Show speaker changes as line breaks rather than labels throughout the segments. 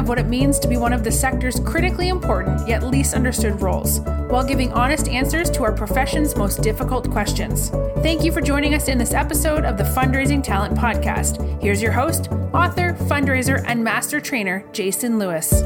of what it means to be one of the sector's critically important yet least understood roles, while giving honest answers to our profession's most difficult questions. Thank you for joining us in this episode of the Fundraising Talent Podcast. Here's your host, author, fundraiser, and master trainer, Jason Lewis.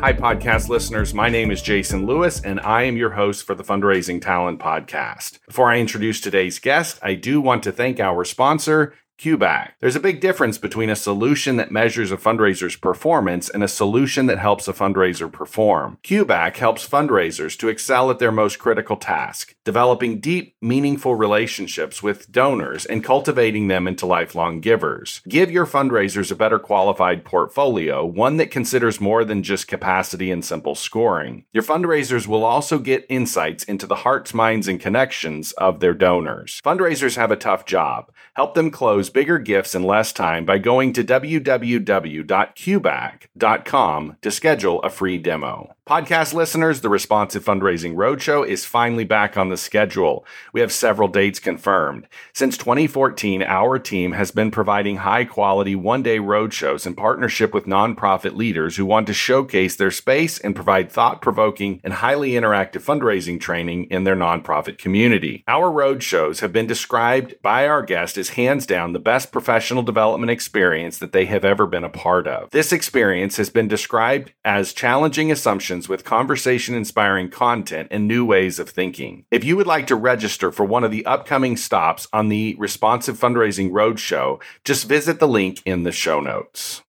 Hi, podcast listeners. My name is Jason Lewis, and I am your host for the Fundraising Talent Podcast. Before I introduce today's guest, I do want to thank our sponsor, CueBack. There's a big difference between a solution that measures a fundraiser's performance and a solution that helps a fundraiser perform. CueBack helps fundraisers to excel at their most critical task, developing deep, meaningful relationships with donors and cultivating them into lifelong givers. Give your fundraisers a better qualified portfolio, one that considers more than just capacity and simple scoring. Your fundraisers will also get insights into the hearts, minds, and connections of their donors. Fundraisers have a tough job. Help them close bigger gifts in less time by going to www.cueback.com to schedule a free demo. Podcast listeners, the Responsive Fundraising Roadshow is finally back on the schedule. We have several dates confirmed. Since 2014, our team has been providing high quality one day roadshows in partnership with nonprofit leaders who want to showcase their space and provide thought provoking and highly interactive fundraising training in their nonprofit community. Our roadshows have been described by our guests as hands down the best professional development experience that they have ever been a part of. This experience has been described as challenging assumptions with conversation inspiring content and new ways of thinking. If you would like to register for one of the upcoming stops on the Responsive Fundraising Roadshow, just visit the link in the show notes.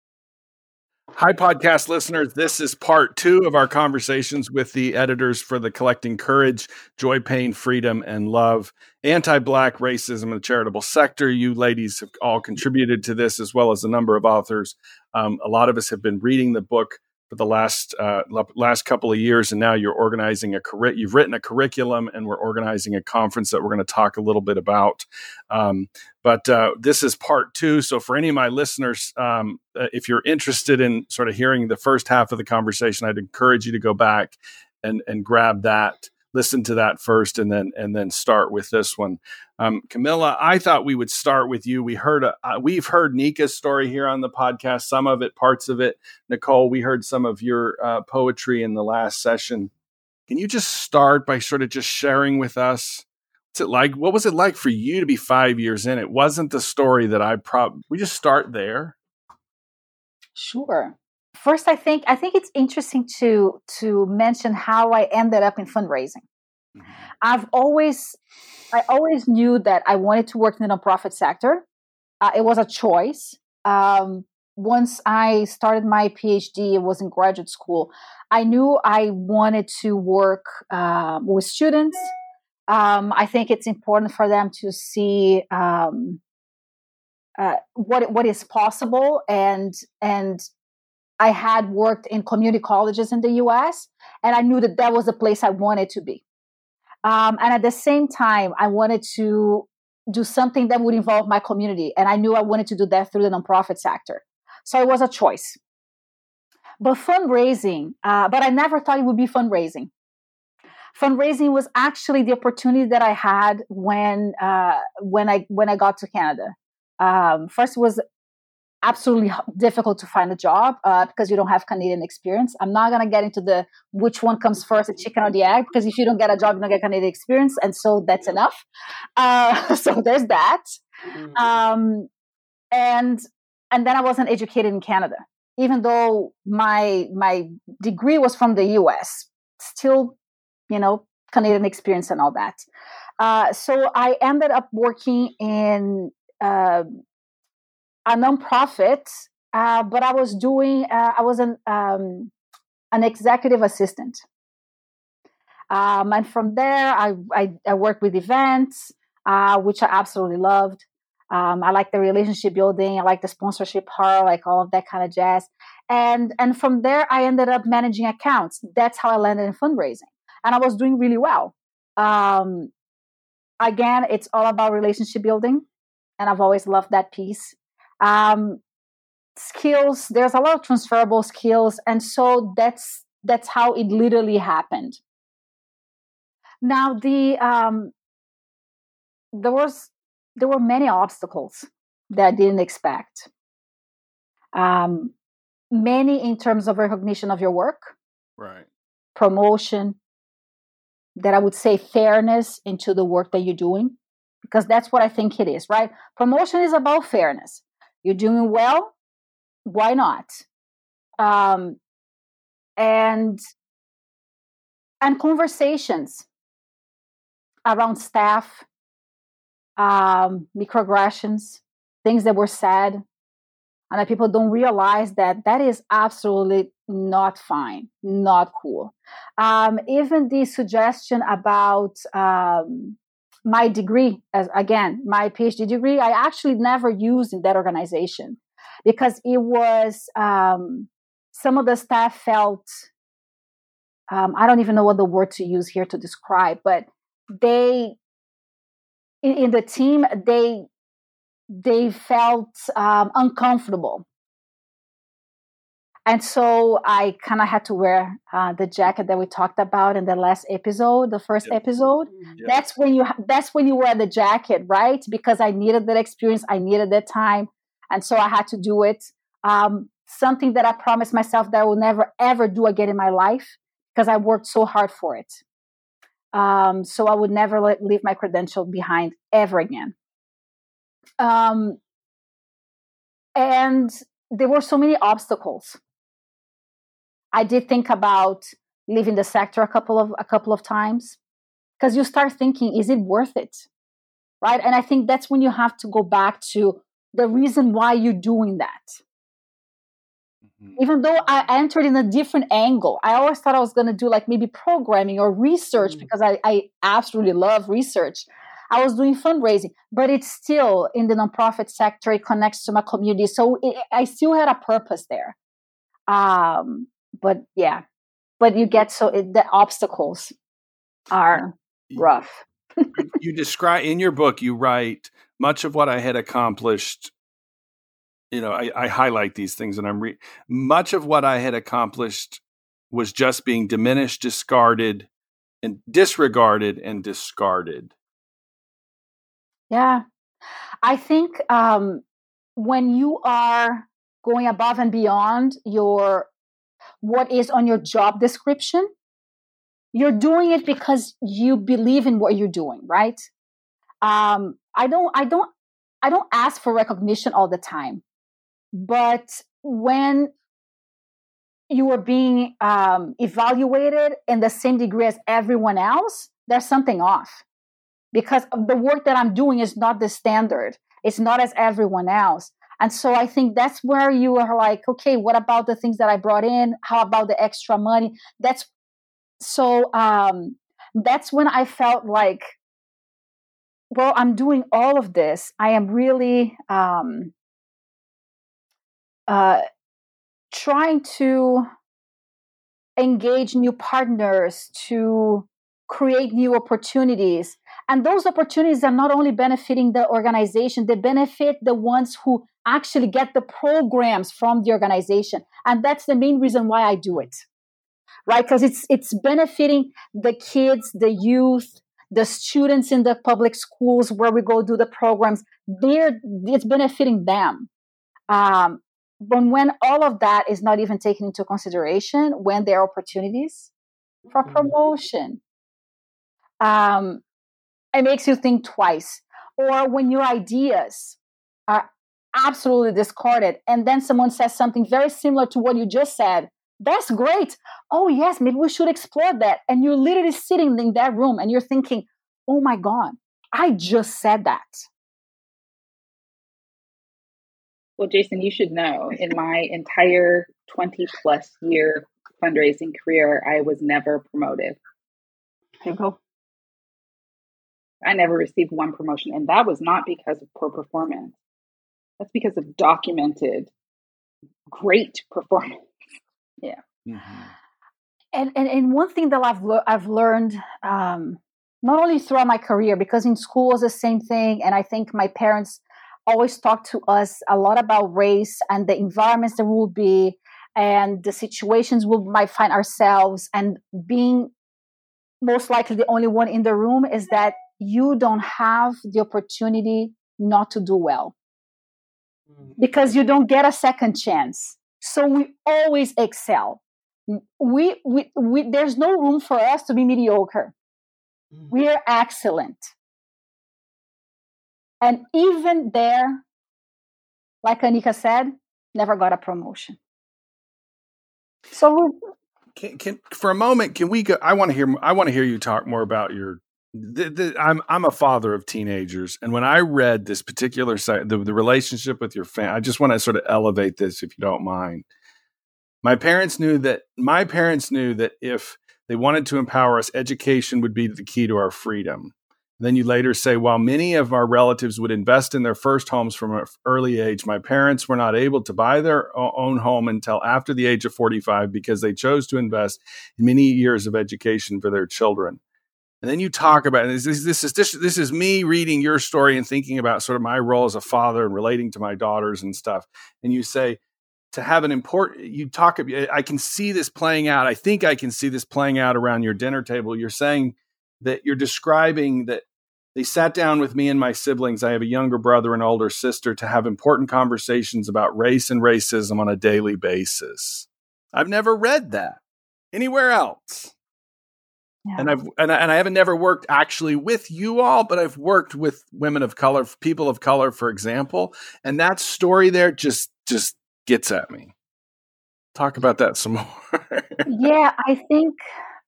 Hi, podcast listeners. This is part two of our conversations with the editors for the Collecting Courage, Joy, Pain, Freedom, and Love, Anti Black Racism in the Charitable Sector. You ladies have all contributed to this, as well as a number of authors. Um, a lot of us have been reading the book for the last uh, last couple of years, and now you're organizing a curri- you've written a curriculum, and we're organizing a conference that we're going to talk a little bit about. Um, but uh, this is part two. So for any of my listeners, um, uh, if you're interested in sort of hearing the first half of the conversation, I'd encourage you to go back and and grab that listen to that first and then and then start with this one. Um, Camila, I thought we would start with you. We heard a, uh, we've heard Nneka's story here on the podcast, some of it, parts of it. Nicole, we heard some of your uh, poetry in the last session. Can you just start by sort of just sharing with us? What's it like? What was it like for you to be five years in? It wasn't the story that I probably. We just start there.
Sure first i think i think it's interesting to to mention how i ended up in fundraising. Mm-hmm. i've always i always knew that i wanted to work in the nonprofit sector. Uh, it was a choice. Um, once i started my phd it was in graduate school. I knew i wanted to work uh, with students. Um, i think it's important for them to see um, uh, what what is possible and and I had worked in community colleges in the US, and I knew that that was the place I wanted to be. Um, and at the same time, I wanted to do something that would involve my community, and I knew I wanted to do that through the nonprofit sector. So it was a choice. But fundraising, uh, but I never thought it would be fundraising. Fundraising was actually the opportunity that I had when uh, when I when I got to Canada. Um, first was absolutely difficult to find a job uh, because you don't have Canadian experience. I'm not going to get into the which one comes first, the chicken or the egg, because if you don't get a job, you don't get Canadian experience, and so that's enough. Uh, so there's that. Mm-hmm. Um, and and then I wasn't educated in Canada, even though my my degree was from the U.S. Still, you know, Canadian experience and all that. Uh, so I ended up working in uh, a nonprofit, uh, but I was doing, uh, I was an, um, an executive assistant. Um, and from there, I, I, I, worked with events, uh, which I absolutely loved. Um, I like the relationship building. I like the sponsorship part, like all of that kind of jazz. And and from there, I ended up managing accounts. That's how I landed in fundraising, and I was doing really well. Um, again, it's all about relationship building, and I've always loved that piece. Um, skills, there's a lot of transferable skills, and so that's that's how it literally happened. Now the um, there was there were many obstacles that I didn't expect. Um, many in terms of recognition of your work,
right?
Promotion, that I would say fairness into the work that you're doing, because that's what I think it is, right? Promotion is about fairness. You're doing well, why not? Um, and and conversations around staff, um, microaggressions, things that were said, and that people don't realize that that is absolutely not fine, not cool. Um, even the suggestion about um, my degree, as again, my PhD degree, I actually never used in that organization because it was um, some of the staff felt um, I don't even know what the word to use here to describe, but they in, in the team they they felt um, uncomfortable and so i kind of had to wear uh, the jacket that we talked about in the last episode the first yep. episode. Yep. that's when you that's when you wear the jacket right? Because i needed that experience i needed that time and so i had to do it. Um, something that i promised myself that i will never ever do again in my life because i worked so hard for it. Um, so i would never let, leave my credential behind ever again. Um, and there were so many obstacles I did think about leaving the sector a couple of a couple of times because you start thinking, is it worth it? Right? And I think that's when you have to go back to the reason why you're doing that. Mm-hmm. Even though I entered in a different angle, I always thought I was going to do like maybe programming or research mm-hmm. because I, I absolutely love research. I was doing fundraising, but it's still in the nonprofit sector. It connects to my community, so it, I still had a purpose there. Um, but yeah, but you get so it, the obstacles are rough.
you describe in your book, you write much of what I had accomplished. You know, I, I highlight these things, and I'm re- much of what I had accomplished was just being diminished, discarded, and disregarded and discarded.
Yeah, I think um, when you are going above and beyond your what is on your job description, you're doing it because you believe in what you're doing, right? Um, I don't, I don't, I don't ask for recognition all the time, but when you are being um, evaluated in the same degree as everyone else, there's something off because the work that I'm doing is not the standard. It's not as everyone else. And so I think that's where you are like, okay, what about the things that I brought in? How about the extra money? That's so um that's when I felt like well, I'm doing all of this. I am really um uh trying to engage new partners to create new opportunities and those opportunities are not only benefiting the organization they benefit the ones who actually get the programs from the organization. And that's the main reason why i do it right? Because it's it's benefiting the kids the youth the students in the public schools where we go do the programs. They're it's benefiting them. Um, but when all of that is not even taken into consideration when there are opportunities for mm-hmm. promotion um, it makes you think twice or when your ideas are absolutely discarded. And then someone says something very similar to what you just said. That's great. Oh, yes, maybe we should explore that. And you're literally sitting in that room and you're thinking, oh my God, I just said that.
Well, Jason, you should know in my entire 20 plus year fundraising career, I was never promoted.
There you go.
I never received one promotion. And that was not because of poor performance. That's because of documented great performance. Yeah. Mm-hmm.
And, and and one thing that I've le- I've learned um, not only throughout my career because in school was the same thing, and I think my parents always talked to us a lot about race and the environments that we will be and the situations we might find ourselves and being most likely the only one in the room is that you don't have the opportunity not to do well. Mm-hmm. because you don't get a second chance. So we always excel. We, we, we there's no room for us to be mediocre. Mm-hmm. we are excellent. And even there like Nneka said never got a promotion. So
can, can for a moment can we go i want to hear i want to hear you talk more about your the, the, I'm I'm a father of teenagers, and when I read this particular site, the, the relationship with your family, I just want to sort of elevate this, if you don't mind. My parents knew that my parents knew that if they wanted to empower us, education would be the key to our freedom. Then you later say, while many of our relatives would invest in their first homes from an early age, my parents were not able to buy their own home until after the age of 45 because they chose to invest in many years of education for their children. And then you talk about this, this, this is this, this is me reading your story and thinking about sort of my role as a father and relating to my daughters and stuff. And you say to have an important you talk I can see this playing out. I think I can see this playing out around your dinner table. You're saying that you're describing that they sat down with me and my siblings. I have a younger brother and older sister to have important conversations about race and racism on a daily basis. I've never read that anywhere else. Yeah. And I've and I, and I haven't never worked actually with you all, but I've worked with women of color, people of color, for example, and that story there just just gets at me. Talk about that some more.
yeah, I think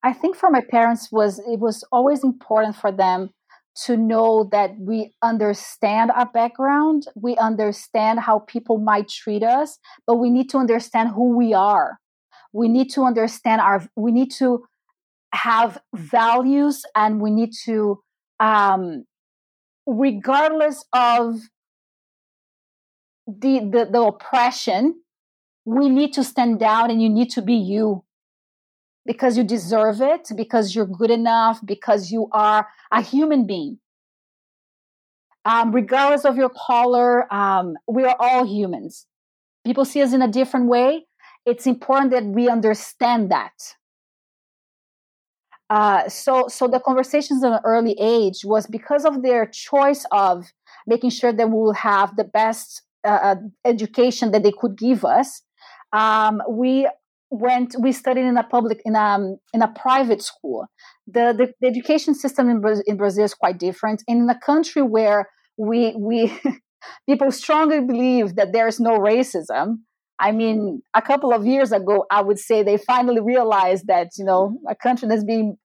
I think for my parents was it was always important for them to know that we understand our background, we understand how people might treat us, but we need to understand who we are. We need to understand our we need to have values and we need to um regardless of the, the the oppression we need to stand down and you need to be you because you deserve it, because you're good enough, because you are a human being. Um, regardless of your color, um, we are all humans. People see us in a different way. It's important that we understand that. Uh, so, so the conversations at an early age was because of their choice of making sure that we will have the best uh, uh education that they could give us. Um, we went we studied in a public in a in a private school the the, the education system in, Bra- in brazil is quite different in a country where we we people strongly believe that there is no racism i mean a couple of years ago i would say they finally realized that you know a country that's being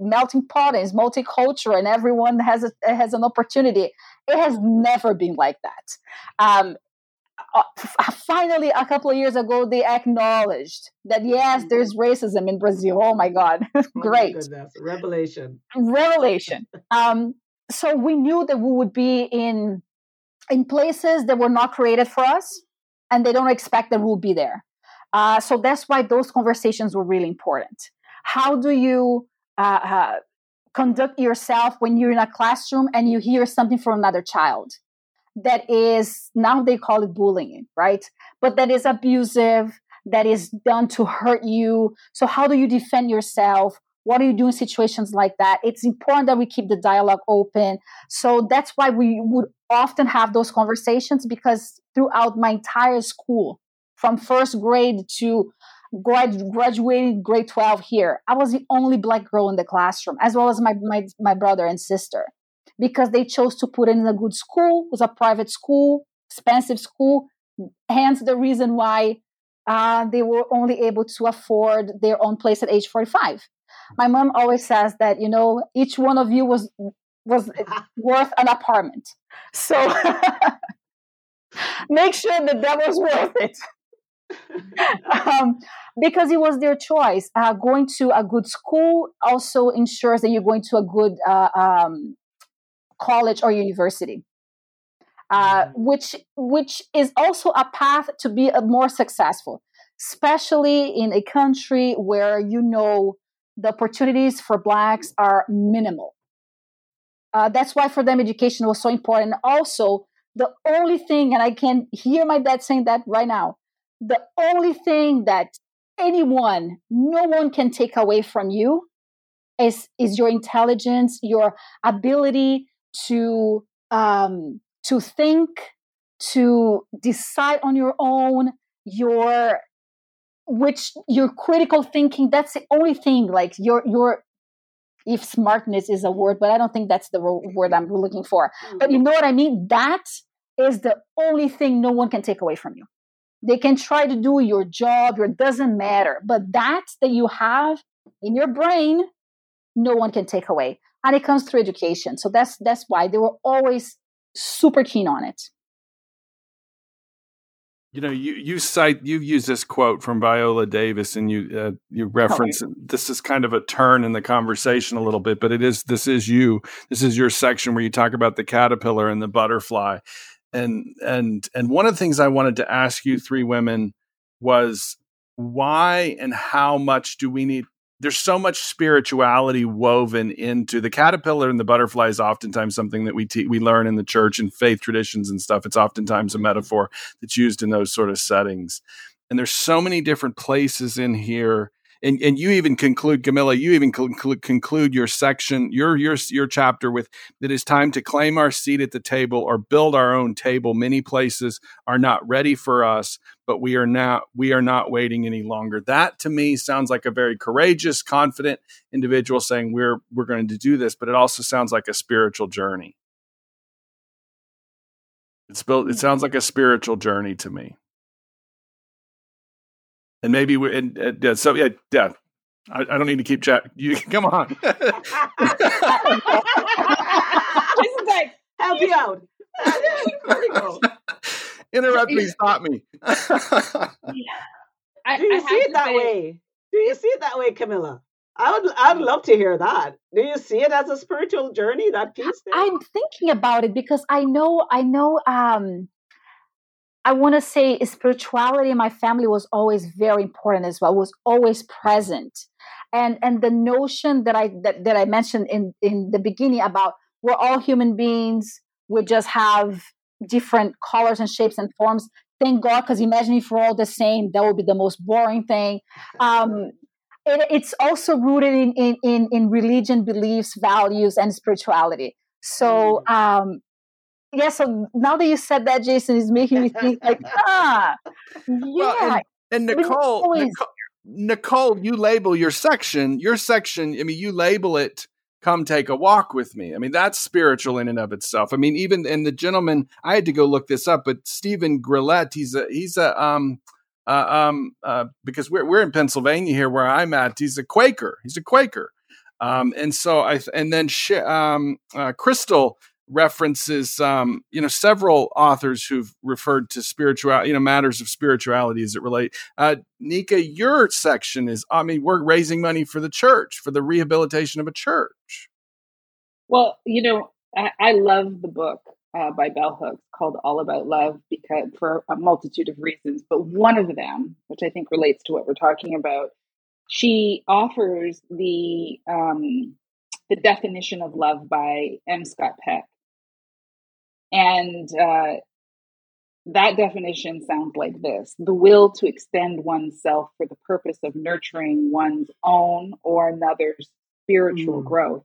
melting pot and is multicultural and everyone has a, has an opportunity it has never been like that. Um, uh, finally a couple of years ago they acknowledged that yes mm-hmm. there's racism in brazil. Oh my god. Oh great.
my revelation.
Revelation. Um, so we knew that we would be in in places that were not created for us and they don't expect that we'll be there uh, so that's why those conversations were really important how do you uh, uh conduct yourself when you're in a classroom and you hear something from another child that is now they call it bullying, right? But that is abusive, that is done to hurt you. So how do you defend yourself? What do you do in situations like that? It's important that we keep the dialogue open. So that's why we would often have those conversations because throughout my entire school, from first grade to grad- graduating grade 12 here, I was the only black girl in the classroom, as well as my, my, my brother and sister because they chose to put in a good school, it was a private school, expensive school. Hence the reason why uh, they were only able to afford their own place at age 45. My mom always says that, you know, each one of you was was worth an apartment. So make sure that that was worth it. um, because it was their choice. Uh, going to a good school also ensures that you're going to a good uh, um, college or university. Uh, mm-hmm. which which is also a path to be a more successful, especially in a country where you know the opportunities for blacks are minimal. Uh, that's why for them education was so important. Also, the only thing, and I can hear my dad saying that right now, the only thing that anyone, no one can take away from you is is your intelligence, your ability to um, to think, to decide on your own, your which your critical thinking. That's the only thing. Like your your if smartness is a word, but I don't think that's the word I'm looking for. Mm. But you know what I mean? That is the only thing no one can take away from you. They can try to do your job, your doesn't matter, but that that you have in your brain, no one can take away. And it comes through education. So that's that's why they were always super keen on it.
You know, you you cite you use this quote from Viola Davis, and you uh, you reference okay. this is kind of a turn in the conversation a little bit, but it is this is you this is your section where you talk about the caterpillar and the butterfly, and and and one of the things I wanted to ask you three women was why and how much do we need there's so much spirituality woven into the caterpillar and the butterfly is oftentimes something that we te- we learn in the church and faith traditions and stuff. It's oftentimes a mm-hmm. metaphor that's used in those sort of settings. And there's so many different places in here and, and you even conclude, Camila, you even conclude, conclude your section, your your your chapter with that it's time to claim our seat at the table or build our own table. Many places are not ready for us, but we are not we are not waiting any longer. That to me sounds like a very courageous, confident individual saying we're we're going to do this, but it also sounds like a spiritual journey. It's built. It sounds like a spiritual journey to me and maybe we and, uh, so yeah yeah I, I, don't need to keep chat. You come on. this
is like help you out.
Interrupt me, stop me.
yeah. I, Do you see it that say, way? Do you see it that way, Camila? I would I'd love to hear that. Do you see it as a spiritual journey, that piece? There?
I'm thinking about it because I know I know um I want to say spirituality in my family was always very important as well, was always present. And and the notion that I that, that I mentioned in, in the beginning about we're all human beings, we just have different colors and shapes and forms. Thank God, because imagine if we're all the same, that would be the most boring thing. Um, it, it's also rooted in, in, in, in religion, beliefs, values, and spirituality. So mm. um, yeah, so now that you said that, Jason is making me think like, ah, yeah. Well,
and, and Nicole, always... Nicole, Nicole, you label your section, your section. I mean, you label it. Come take a walk with me. I mean, that's spiritual in and of itself. I mean, even and the gentleman, I had to go look this up, but Stephen Grellet, he's a he's a um uh, um uh, because we're we're in Pennsylvania here where I'm at. He's a Quaker. He's a Quaker. Um, and so I and then sh- um, uh, Crystal references um, you know several authors who've referred to spiritual you know matters of spirituality as it relate uh, Nneka your section is i mean we're raising money for the church for the rehabilitation of a church
well you know i, I love the book uh, by bell hooks called all about love because for a multitude of reasons but one of them which i think relates to what we're talking about she offers the um, the definition of love by M. Scott Peck. And uh, that definition sounds like this the will to extend oneself for the purpose of nurturing one's own or another's spiritual mm. growth.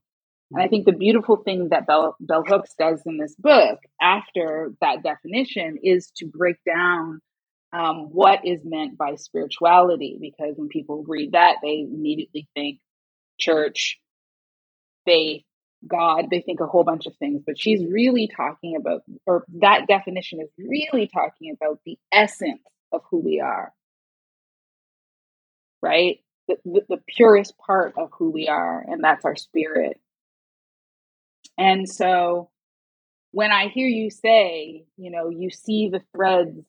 And I think the beautiful thing that Bell, Bell Hooks does in this book after that definition is to break down um, what is meant by spirituality. Because when people read that, they immediately think church, faith, God, they think a whole bunch of things, but she's really talking about, or that definition is really talking about the essence of who we are, right? The, the, the purest part of who we are, and that's our spirit. And so when I hear you say, you know, you see the threads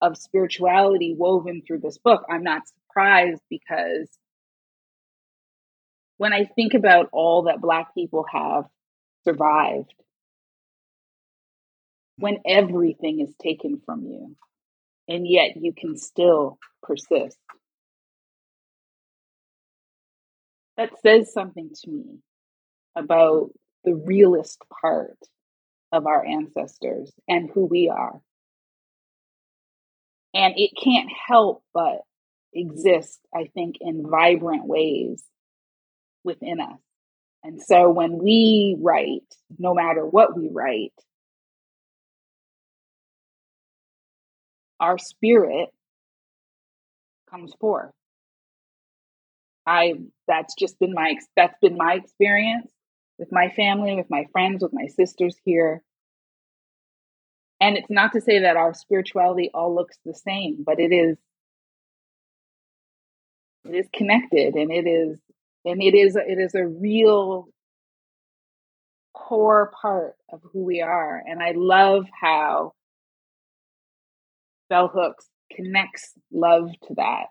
of spirituality woven through this book, I'm not surprised because when I think about all that Black people have survived when everything is taken from you and yet you can still persist. That says something to me about the realist part of our ancestors and who we are. And it can't help but exist, I think, in vibrant ways within us. And so when we write, no matter what we write, our spirit comes forth. I that's just been my that's been my experience with my family, with my friends, with my sisters here. And it's not to say that our spirituality all looks the same, but it is it is connected and it is and it is it is a real core part of who we are and i love how bell hooks connects love to that.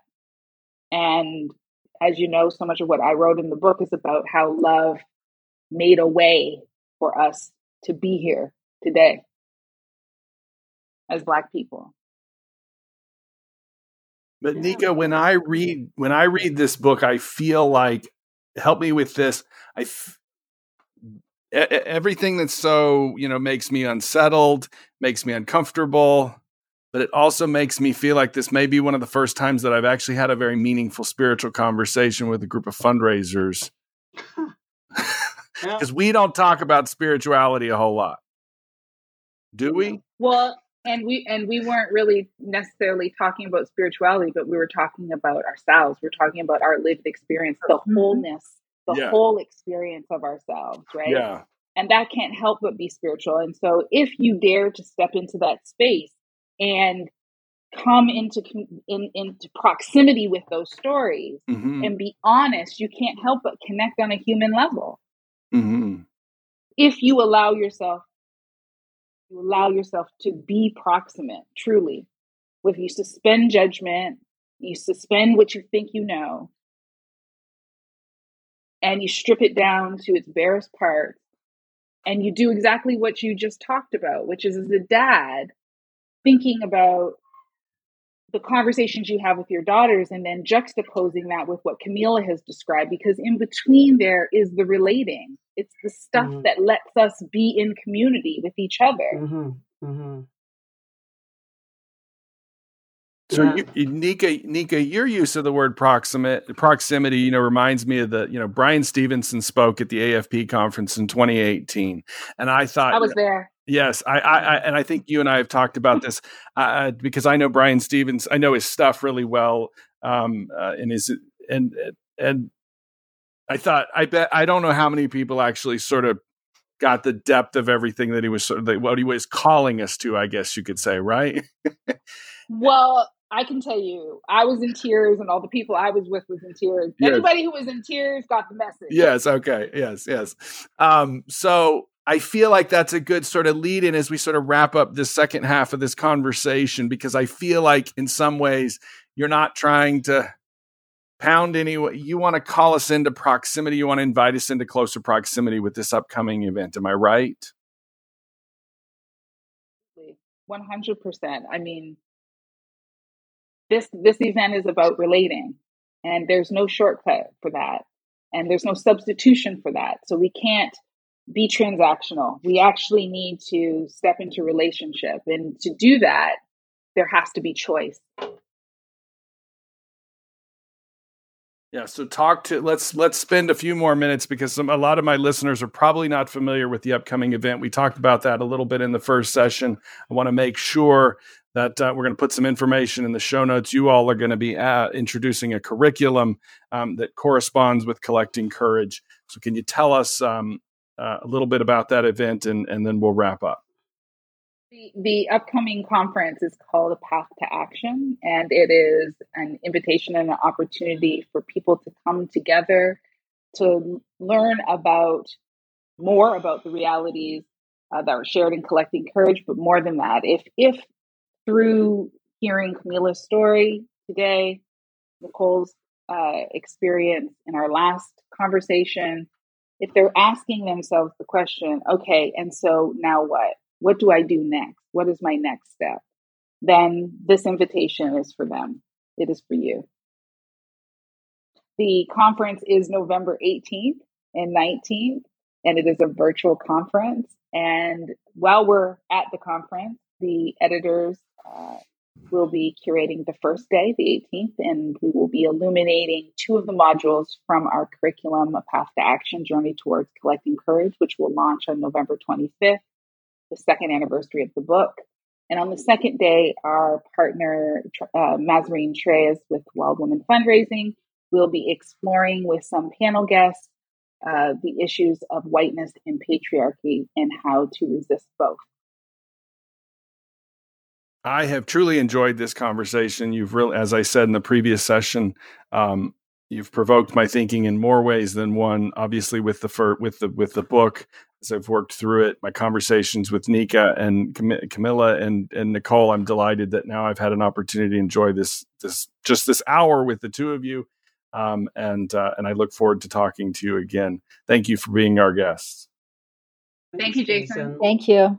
And as you know so much of what i wrote in the book is about how love made a way for us to be here today as black people.
But Nneka, when I read when I read this book, I feel like help me with this. I f- everything that's so you know makes me unsettled, makes me uncomfortable, but it also makes me feel like this may be one of the first times that I've actually had a very meaningful spiritual conversation with a group of fundraisers. Because we don't talk about spirituality a whole lot, do we?
Well, and we and we weren't really necessarily talking about spirituality but we were talking about ourselves we're talking about our lived experience the mm-hmm. wholeness the yeah. whole experience of ourselves right
yeah
and that can't help but be spiritual and so if you dare to step into that space and come into in, into proximity with those stories mm-hmm. and be honest you can't help but connect on a human level mm-hmm. if you allow yourself you allow yourself to be proximate, truly. If you suspend judgment, you suspend what you think you know, and you strip it down to its barest part, and you do exactly what you just talked about, which is as a dad, thinking about the conversations you have with your daughters and then juxtaposing that with what Camila has described, because in between there is the relating. It's the stuff mm-hmm. that lets us be in community with each other. Mm-hmm. Mm-hmm.
So, yeah. you, Nneka, Nneka, your use of the word proximate proximity, you know, reminds me of the, you know, Bryan Stevenson spoke at the AFP conference in 2018, and I thought
I was there.
Yes, I, I, I, and I think you and I have talked about this uh, because I know Bryan Stevens. I know his stuff really well, um, uh, and his and and I thought I bet I don't know how many people actually sort of got the depth of everything that he was sort of what he was calling us to. I guess you could say, right?
well, I can tell you, I was in tears, and all the people I was with was in tears. Yes. Anybody who was in tears got the message.
Yes. Okay. Yes. Yes. Um, so I feel like that's a good sort of lead in as we sort of wrap up this second half of this conversation because I feel like in some ways you're not trying to pound any you want to call us into proximity you want to invite us into closer proximity with this upcoming event. Am i right?
100% i mean this this event is about relating and there's no shortcut for that and there's no substitution for that. So we can't be transactional. We actually need to step into relationship. And to do that, there has to be choice.
Yeah, so talk to let's let's spend a few more minutes because some, a lot of my listeners are probably not familiar with the upcoming event. We talked about that a little bit in the first session. I want to make sure that uh, we're going to put some information in the show notes. You all are going to be uh, introducing a curriculum um, that corresponds with collecting courage. So, can you tell us um, uh, a little bit about that event, and and then we'll wrap up.
The, the upcoming conference is called A Path to Action, and it is an invitation and an opportunity for people to come together to learn about more about the realities uh, that are shared in collecting courage. But more than that, if if through hearing Camila's story today, Nicole's uh, experience in our last conversation, if they're asking themselves the question, okay, and so now what? what do I do next? What is my next step? Then this invitation is for them. It is for you. The conference is November 18th and 19th, and it is a virtual conference. And while we're at the conference, the editors uh, will be curating the first day, the 18th, and we will be illuminating two of the modules from our curriculum, A Path to Action Journey Towards Collecting Courage, which will launch on November 25th, the second anniversary of the book. And on the second day, our partner, uh, Mazarine Treyz with Wild Woman Fundraising, will be exploring with some panel guests uh, the issues of whiteness and patriarchy and how to resist both.
I have truly enjoyed this conversation. You've really, as I said in the previous session, um, you've provoked my thinking in more ways than one. Obviously, with the fir- with the with the book, as I've worked through it, my conversations with Nneka and Cam- Camila and and Nicole, I'm delighted that now I've had an opportunity to enjoy this this just this hour with the two of you, um, and uh, and I look forward to talking to you again. Thank you for being our guests.
Thank you, Jason.
Thank you.